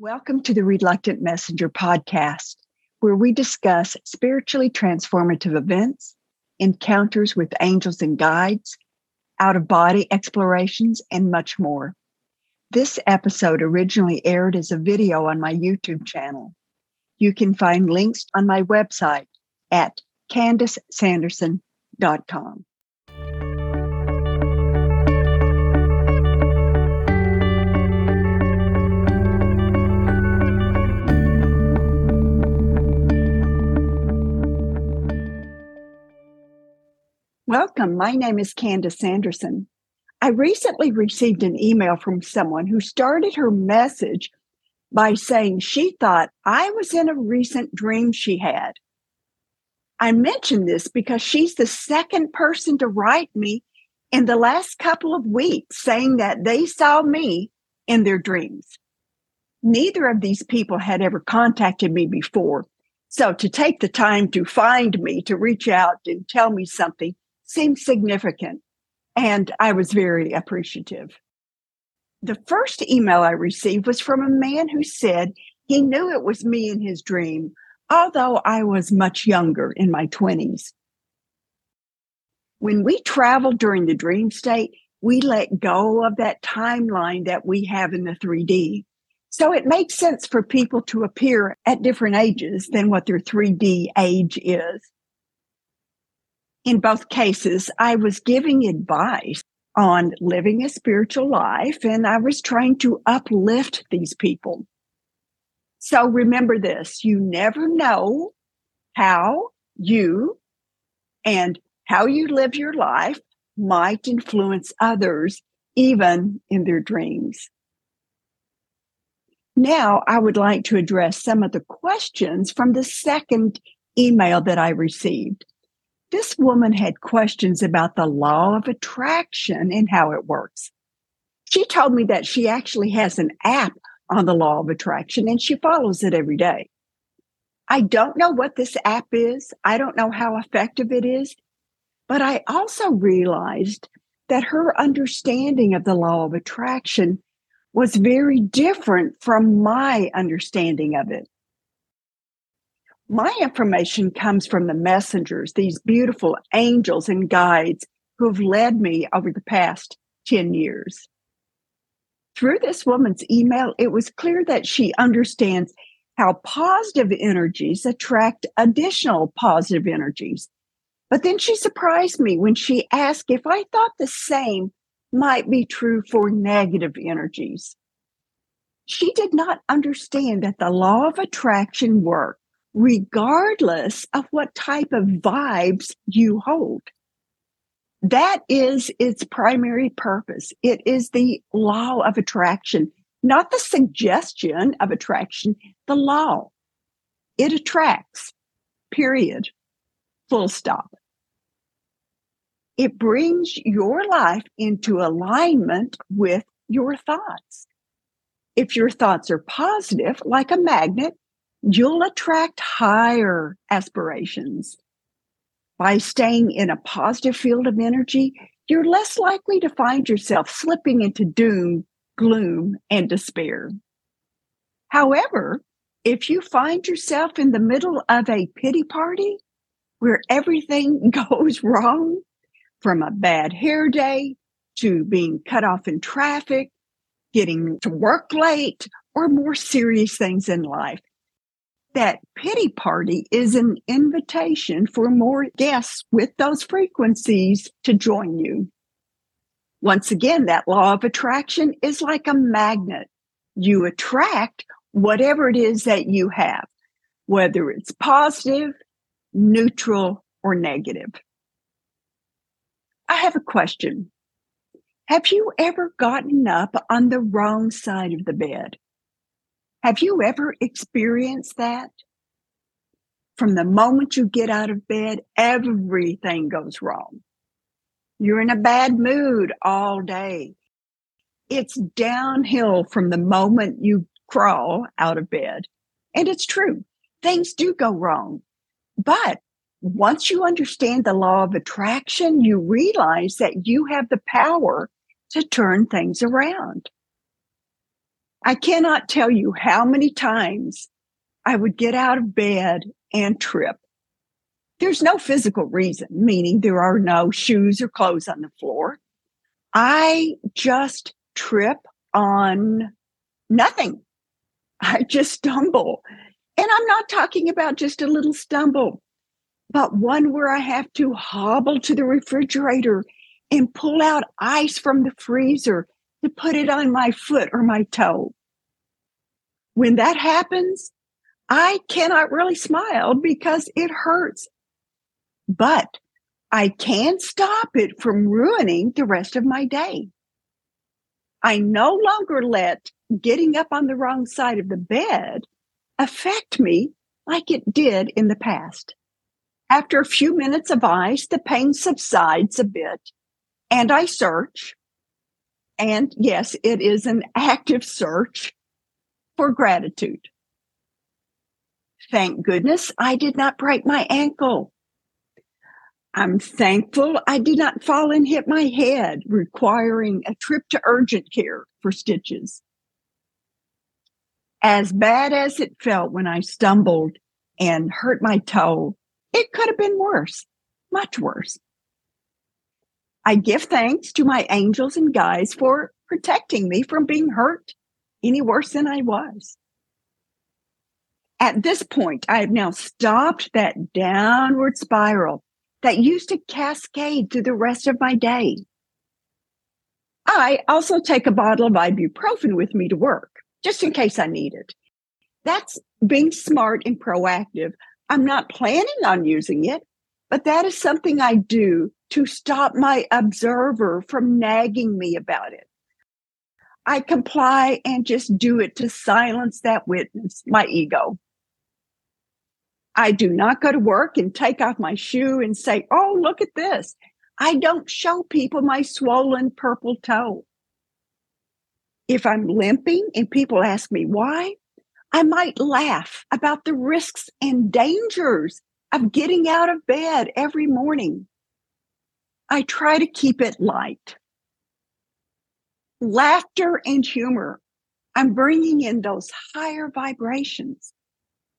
Welcome to the Reluctant Messenger podcast, where we discuss spiritually transformative events, encounters with angels and guides, out of body explorations, and much more. This episode originally aired as a video on my YouTube channel. You can find links on my website at candicesanderson.com. Welcome. My name is Candice Sanderson. I recently received an email from someone who started her message by saying she thought I was in a recent dream she had. I mention this because she's the second person to write me in the last couple of weeks saying that they saw me in their dreams. Neither of these people had ever contacted me before. So to take the time to find me, to reach out and tell me something seemed significant. And I was very appreciative. The first email I received was from a man who said he knew it was me in his dream, although I was much younger in my 20s. When we travel during the dream state, we let go of that timeline that we have in the 3D. So it makes sense for people to appear at different ages than what their 3D age is in both cases, I was giving advice on living a spiritual life and I was trying to uplift these people. So remember this you never know how you and how you live your life might influence others, even in their dreams. Now, I would like to address some of the questions from the second email that I received. This woman had questions about the law of attraction and how it works. She told me that she actually has an app on the law of attraction and she follows it every day. I don't know what this app is. I don't know how effective it is. But I also realized that her understanding of the law of attraction was very different from my understanding of it my information comes from the messengers, these beautiful angels and guides who've led me over the past 10 years. Through this woman's email, it was clear that she understands how positive energies attract additional positive energies. But then she surprised me when she asked if I thought the same might be true for negative energies. She did not understand that the law of attraction worked regardless of what type of vibes you hold. That is its primary purpose. It is the law of attraction, not the suggestion of attraction, the law. It attracts, period, full stop. It brings your life into alignment with your thoughts. If your thoughts are positive, like a magnet, you'll attract higher aspirations. By staying in a positive field of energy, you're less likely to find yourself slipping into doom, gloom, and despair. However, if you find yourself in the middle of a pity party where everything goes wrong, from a bad hair day to being cut off in traffic, getting to work late, or more serious things in life, that pity party is an invitation for more guests with those frequencies to join you. Once again, that law of attraction is like a magnet. You attract whatever it is that you have, whether it's positive, neutral, or negative. I have a question. Have you ever gotten up on the wrong side of the bed? Have you ever experienced that? From the moment you get out of bed, everything goes wrong. You're in a bad mood all day. It's downhill from the moment you crawl out of bed. And it's true. Things do go wrong. But once you understand the law of attraction, you realize that you have the power to turn things around. I cannot tell you how many times I would get out of bed and trip. There's no physical reason, meaning there are no shoes or clothes on the floor. I just trip on nothing. I just stumble. And I'm not talking about just a little stumble, but one where I have to hobble to the refrigerator and pull out ice from the freezer to put it on my foot or my toe. When that happens, I cannot really smile because it hurts. But I can stop it from ruining the rest of my day. I no longer let getting up on the wrong side of the bed affect me like it did in the past. After a few minutes of ice, the pain subsides a bit and I search. And yes, it is an active search for gratitude. Thank goodness I did not break my ankle. I'm thankful I did not fall and hit my head, requiring a trip to urgent care for stitches. As bad as it felt when I stumbled and hurt my toe, it could have been worse, much worse. I give thanks to my angels and guides for protecting me from being hurt any worse than I was. At this point, I have now stopped that downward spiral that used to cascade through the rest of my day. I also take a bottle of ibuprofen with me to work, just in case I need it. That's being smart and proactive. I'm not planning on using it, but that is something I do to stop my observer from nagging me about it. I comply and just do it to silence that witness, my ego. I do not go to work and take off my shoe and say, Oh, look at this. I don't show people my swollen purple toe. If I'm limping and people ask me why, I might laugh about the risks and dangers of getting out of bed every morning. I try to keep it light. Laughter and humor. I'm bringing in those higher vibrations.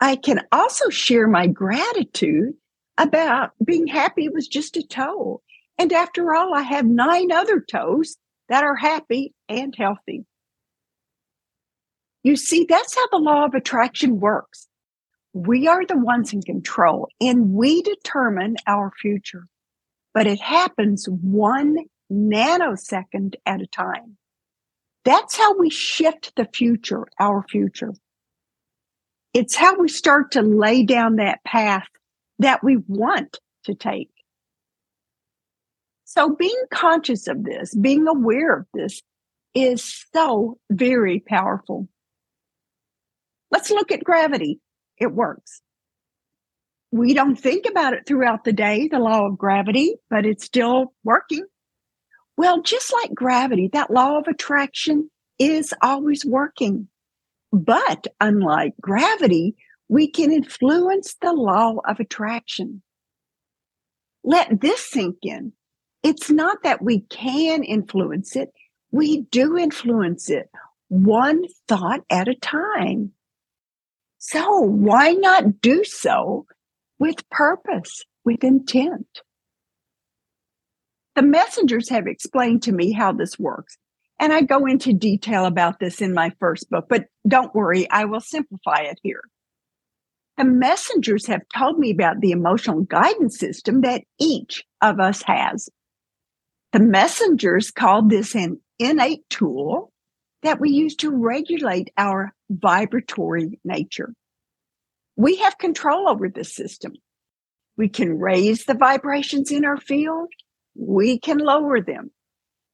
I can also share my gratitude about being happy was just a toe. And after all, I have nine other toes that are happy and healthy. You see, that's how the law of attraction works. We are the ones in control and we determine our future, but it happens one nanosecond at a time. That's how we shift the future, our future. It's how we start to lay down that path that we want to take. So being conscious of this, being aware of this is so very powerful. Let's look at gravity. It works. We don't think about it throughout the day, the law of gravity, but it's still working. Well, just like gravity, that law of attraction is always working. But unlike gravity, we can influence the law of attraction. Let this sink in. It's not that we can influence it, we do influence it one thought at a time. So why not do so with purpose, with intent? The messengers have explained to me how this works. And I go into detail about this in my first book, but don't worry, I will simplify it here. The messengers have told me about the emotional guidance system that each of us has. The messengers called this an innate tool that we use to regulate our vibratory nature. We have control over this system. We can raise the vibrations in our field. We can lower them.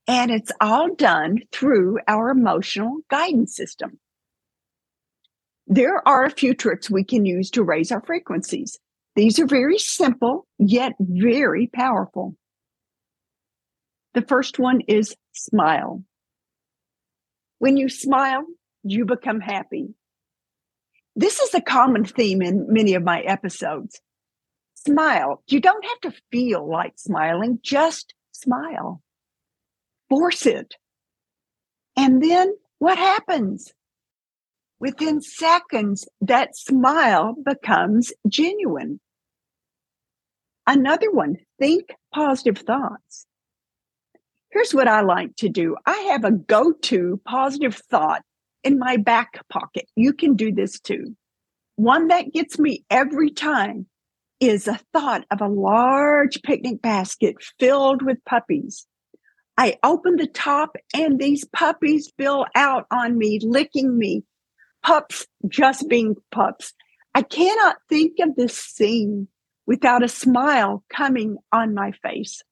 And it's all done through our emotional guidance system. There are a few tricks we can use to raise our frequencies. These are very simple, yet very powerful. The first one is smile. When you smile, you become happy. This is a common theme in many of my episodes. Smile. You don't have to feel like smiling, just smile force it. And then what happens? Within seconds, that smile becomes genuine. Another one, think positive thoughts. Here's what I like to do I have a go to positive thought in my back pocket. You can do this too. One that gets me every time is a thought of a large picnic basket filled with puppies. I open the top and these puppies spill out on me, licking me. Pups just being pups. I cannot think of this scene without a smile coming on my face.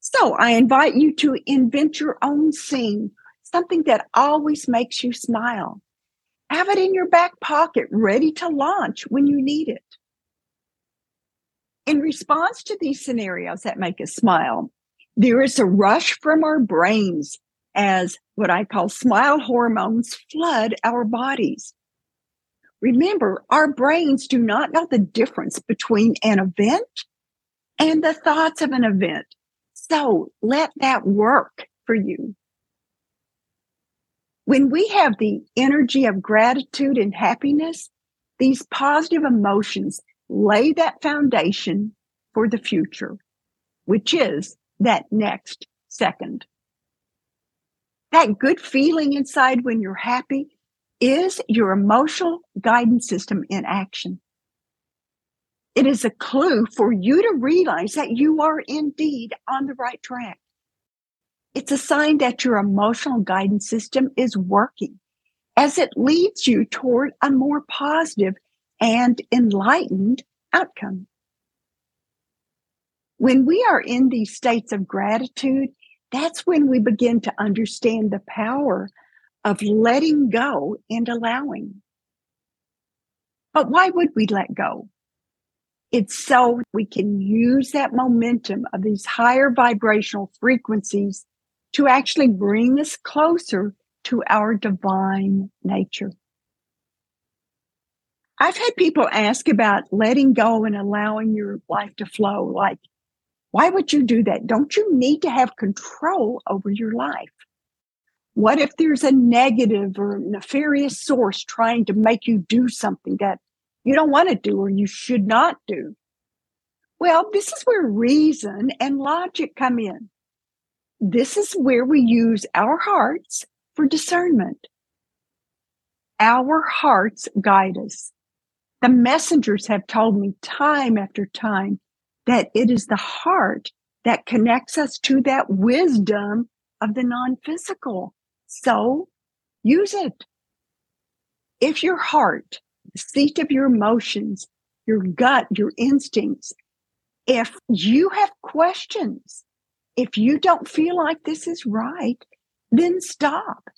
So I invite you to invent your own scene, something that always makes you smile. Have it in your back pocket, ready to launch when you need it. In response to these scenarios that make us smile, there is a rush from our brains as what I call smile hormones flood our bodies. Remember, our brains do not know the difference between an event and the thoughts of an event. So let that work for you. When we have the energy of gratitude and happiness, these positive emotions lay that foundation for the future, which is that next second. That good feeling inside when you're happy is your emotional guidance system in action. It is a clue for you to realize that you are indeed on the right track. It's a sign that your emotional guidance system is working as it leads you toward a more positive and enlightened outcome. When we are in these states of gratitude, that's when we begin to understand the power of letting go and allowing. But why would we let go? It's so we can use that momentum of these higher vibrational frequencies to actually bring us closer to our divine nature. I've had people ask about letting go and allowing your life to flow. Like, why would you do that? Don't you need to have control over your life? What if there's a negative or nefarious source trying to make you do something that you don't want to do or you should not do? Well, this is where reason and logic come in. This is where we use our hearts for discernment. Our hearts guide us. The messengers have told me time after time that it is the heart that connects us to that wisdom of the non physical. So use it. If your heart, the seat of your emotions, your gut, your instincts, if you have questions, if you don't feel like this is right, then stop.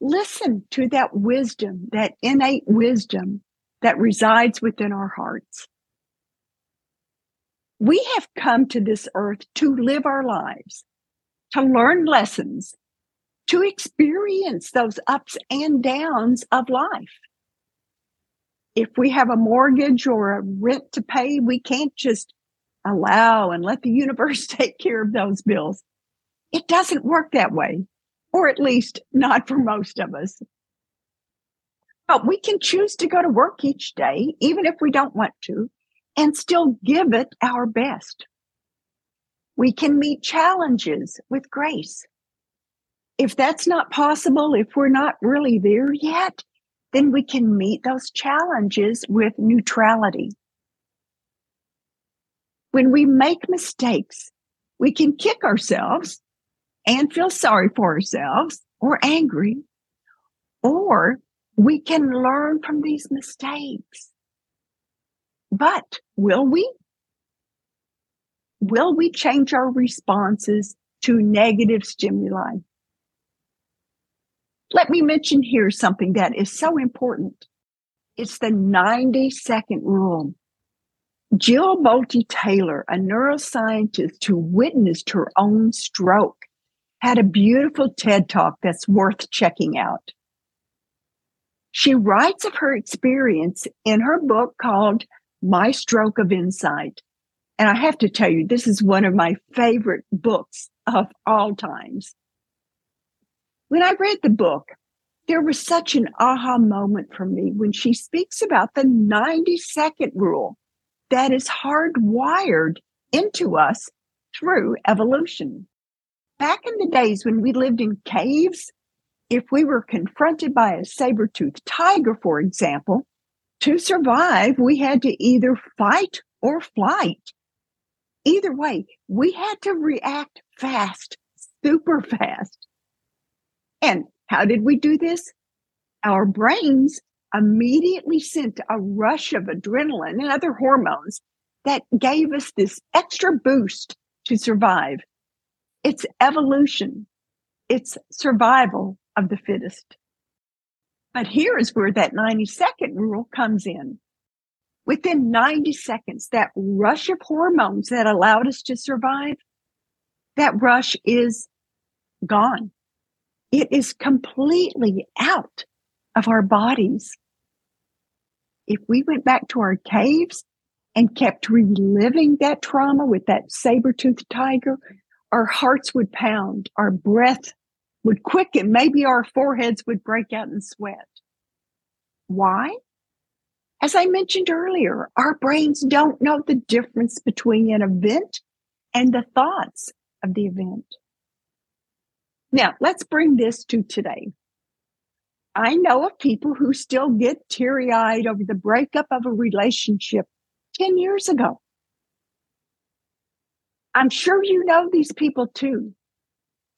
Listen to that wisdom, that innate wisdom that resides within our hearts. We have come to this earth to live our lives, to learn lessons, to experience those ups and downs of life. If we have a mortgage or a rent to pay, we can't just allow and let the universe take care of those bills. It doesn't work that way, or at least not for most of us. But we can choose to go to work each day, even if we don't want to, and still give it our best. We can meet challenges with grace if that's not possible, if we're not really there yet, then we can meet those challenges with neutrality. When we make mistakes, we can kick ourselves and feel sorry for ourselves or angry, or we can learn from these mistakes. But will we? Will we change our responses to negative stimuli? Let me mention here something that is so important. It's the 90 second rule. Jill Bolte Taylor, a neuroscientist who witnessed her own stroke, had a beautiful TED talk that's worth checking out. She writes of her experience in her book called My Stroke of Insight. And I have to tell you, this is one of my favorite books of all times. When I read the book, There was such an aha moment for me when she speaks about the 90 second rule that is hardwired into us through evolution. Back in the days when we lived in caves, if we were confronted by a saber toothed tiger, for example, to survive, we had to either fight or flight. Either way, we had to react fast, super fast. And how did we do this? Our brains immediately sent a rush of adrenaline and other hormones that gave us this extra boost to survive. It's evolution. It's survival of the fittest. But here is where that 90 second rule comes in. Within 90 seconds, that rush of hormones that allowed us to survive, that rush is gone. It is completely out of our bodies. If we went back to our caves and kept reliving that trauma with that saber-toothed tiger, our hearts would pound, our breath would quicken, maybe our foreheads would break out in sweat. Why? As I mentioned earlier, our brains don't know the difference between an event and the thoughts of the event. Now, let's bring this to today. I know of people who still get teary eyed over the breakup of a relationship 10 years ago. I'm sure you know these people too.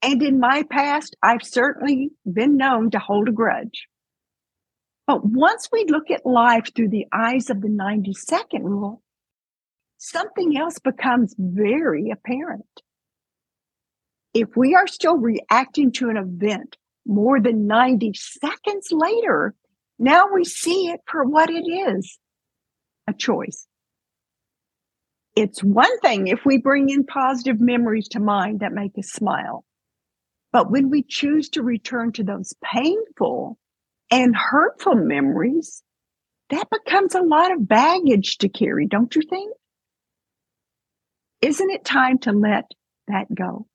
And in my past, I've certainly been known to hold a grudge. But once we look at life through the eyes of the 90 second rule, something else becomes very apparent. If we are still reacting to an event more than 90 seconds later, now we see it for what it is a choice. It's one thing if we bring in positive memories to mind that make us smile. But when we choose to return to those painful and hurtful memories, that becomes a lot of baggage to carry, don't you think? Isn't it time to let that go?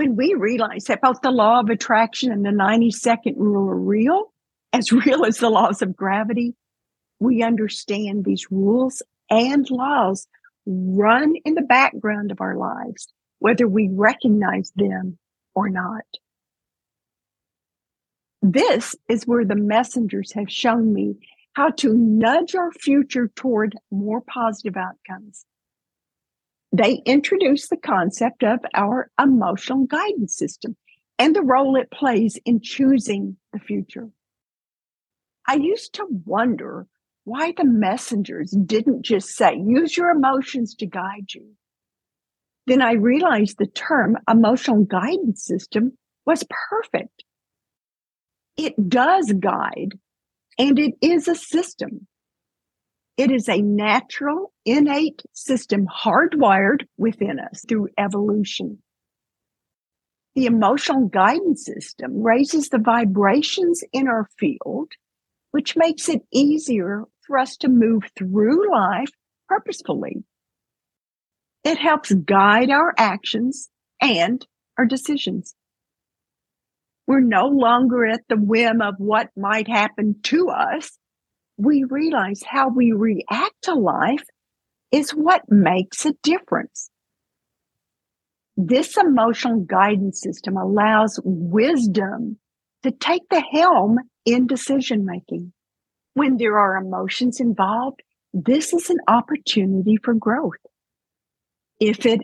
When we realize that both the law of attraction and the 90 second rule are real, as real as the laws of gravity, we understand these rules and laws run in the background of our lives, whether we recognize them or not. This is where the messengers have shown me how to nudge our future toward more positive outcomes they introduce the concept of our emotional guidance system and the role it plays in choosing the future. I used to wonder why the messengers didn't just say, use your emotions to guide you. Then I realized the term emotional guidance system was perfect. It does guide and it is a system. It is a natural, innate system hardwired within us through evolution. The emotional guidance system raises the vibrations in our field, which makes it easier for us to move through life purposefully. It helps guide our actions and our decisions. We're no longer at the whim of what might happen to us we realize how we react to life is what makes a difference. This emotional guidance system allows wisdom to take the helm in decision making. When there are emotions involved, this is an opportunity for growth. If it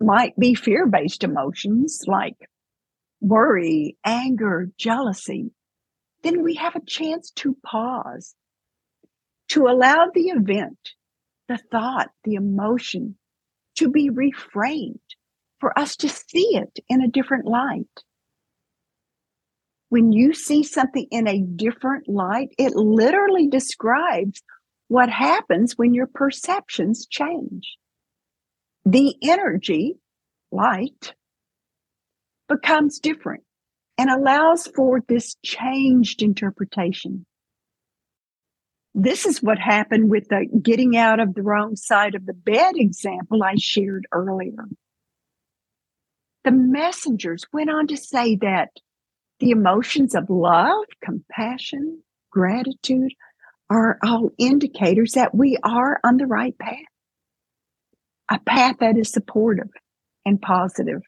might be fear based emotions like worry, anger, jealousy, then we have a chance to pause to allow the event, the thought, the emotion to be reframed for us to see it in a different light. When you see something in a different light, it literally describes what happens when your perceptions change. The energy, light, becomes different and allows for this changed interpretation. This is what happened with the getting out of the wrong side of the bed example I shared earlier. The messengers went on to say that The emotions of love, compassion, gratitude are all indicators that we are on the right path, a path that is supportive and positive.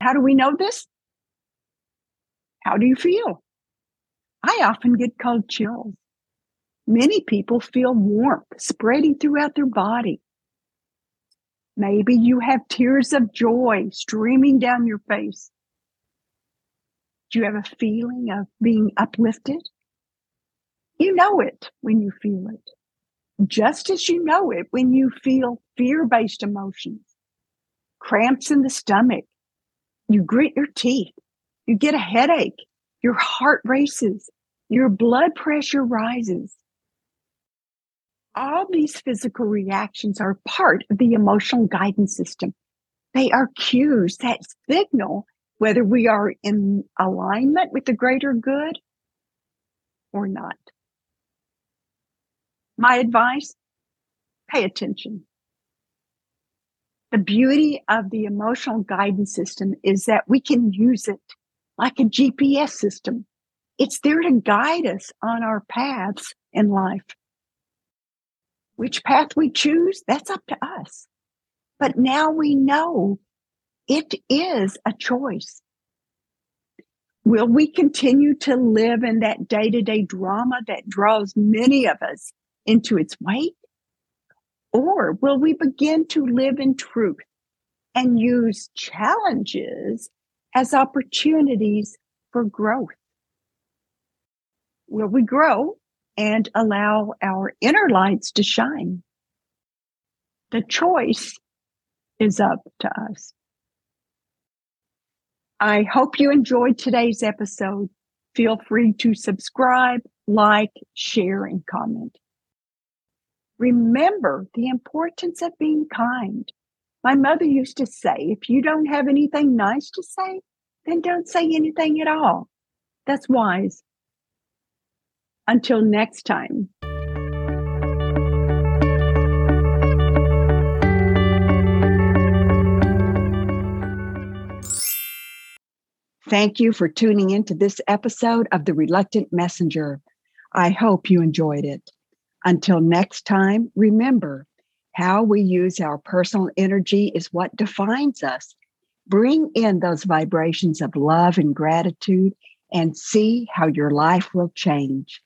How do we know this? How do you feel? I often get cold chills. Many people feel warmth spreading throughout their body. Maybe you have tears of joy streaming down your face. Do you have a feeling of being uplifted? You know it when you feel it, just as you know it when you feel fear based emotions, cramps in the stomach, you grit your teeth, you get a headache, your heart races, your blood pressure rises. All these physical reactions are part of the emotional guidance system. They are cues that signal whether we are in alignment with the greater good or not. My advice pay attention. The beauty of the emotional guidance system is that we can use it like a GPS system. It's there to guide us on our paths in life. Which path we choose, that's up to us. But now we know it is a choice. Will we continue to live in that day to day drama that draws many of us into its wake? Or will we begin to live in truth and use challenges as opportunities for growth? Will we grow and allow our inner lights to shine? The choice is up to us. I hope you enjoyed today's episode. Feel free to subscribe, like, share, and comment. Remember the importance of being kind. My mother used to say, if you don't have anything nice to say, then don't say anything at all. That's wise. Until next time. Thank you for tuning in to this episode of The Reluctant Messenger. I hope you enjoyed it. Until next time, remember how we use our personal energy is what defines us. Bring in those vibrations of love and gratitude and see how your life will change.